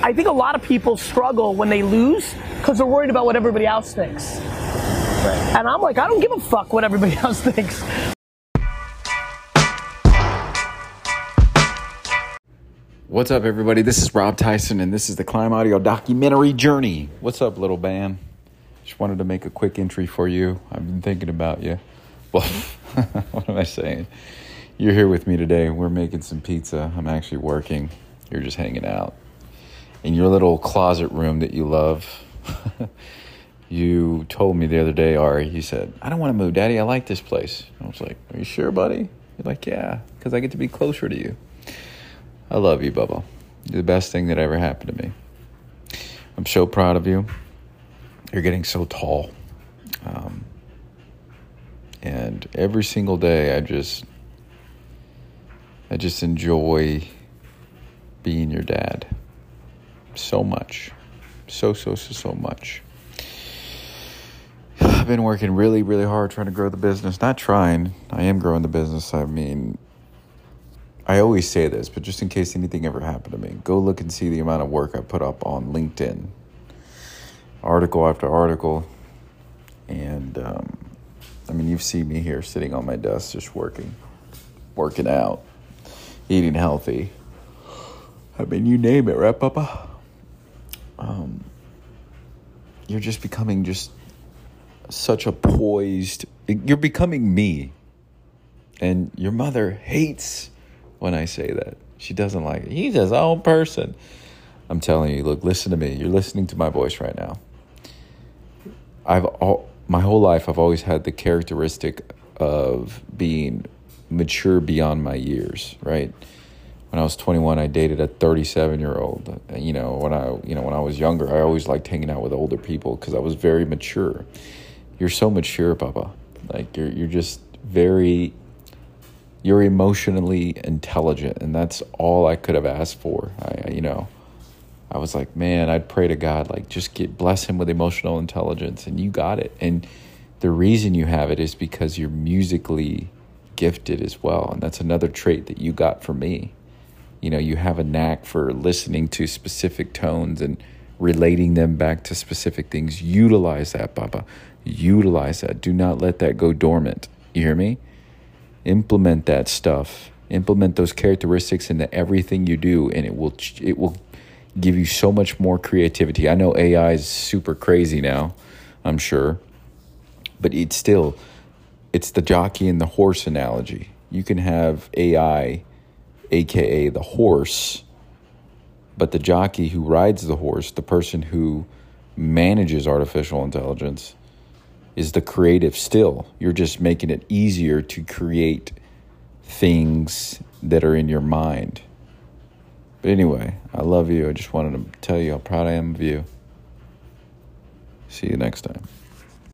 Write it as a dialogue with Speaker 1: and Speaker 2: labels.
Speaker 1: I think a lot of people struggle when they lose because they're worried about what everybody else thinks. Right. And I'm like, I don't give a fuck what everybody else thinks.
Speaker 2: What's up, everybody? This is Rob Tyson, and this is the Climb Audio documentary journey. What's up, little band? Just wanted to make a quick entry for you. I've been thinking about you. Well, what am I saying? You're here with me today. We're making some pizza. I'm actually working. You're just hanging out in your little closet room that you love. you told me the other day, Ari, you said, I don't want to move, Daddy. I like this place. I was like, Are you sure, buddy? You're like, Yeah, because I get to be closer to you. I love you, Bubba. You're the best thing that ever happened to me. I'm so proud of you. You're getting so tall. Um, and every single day, I just, I just enjoy being your dad so much. So, so, so, so much. I've been working really, really hard trying to grow the business. Not trying, I am growing the business. I mean, I always say this, but just in case anything ever happened to me, go look and see the amount of work I put up on LinkedIn. Article after article. And, um, I mean, you've seen me here sitting on my desk just working, working out, eating healthy. I mean, you name it, right, Papa? Um, you're just becoming just such a poised you're becoming me. And your mother hates when i say that. She doesn't like it. He's his own person. I'm telling you look listen to me. You're listening to my voice right now. I've all my whole life i've always had the characteristic of being mature beyond my years right when I was 21, I dated a 37 year old. You know, when I you know when I was younger, I always liked hanging out with older people because I was very mature. You're so mature, Papa. Like you're you're just very you're emotionally intelligent, and that's all I could have asked for. I you know. I was like, man, I'd pray to God, like, just get bless him with emotional intelligence, and you got it. And the reason you have it is because you're musically gifted as well, and that's another trait that you got from me you know you have a knack for listening to specific tones and relating them back to specific things. Utilize that baba utilize that. Do not let that go dormant. You hear me? Implement that stuff. Implement those characteristics into everything you do and it will it will give you so much more creativity. I know ai is super crazy now i'm sure but it's still it's the jockey and the horse analogy. You can have ai aka the horse, but the jockey who rides the horse, the person who manages artificial intelligence, is the creative still. You're just making it easier to create things that are in your mind. But anyway, I love you. I just wanted to tell you how proud I am of you. See you next time.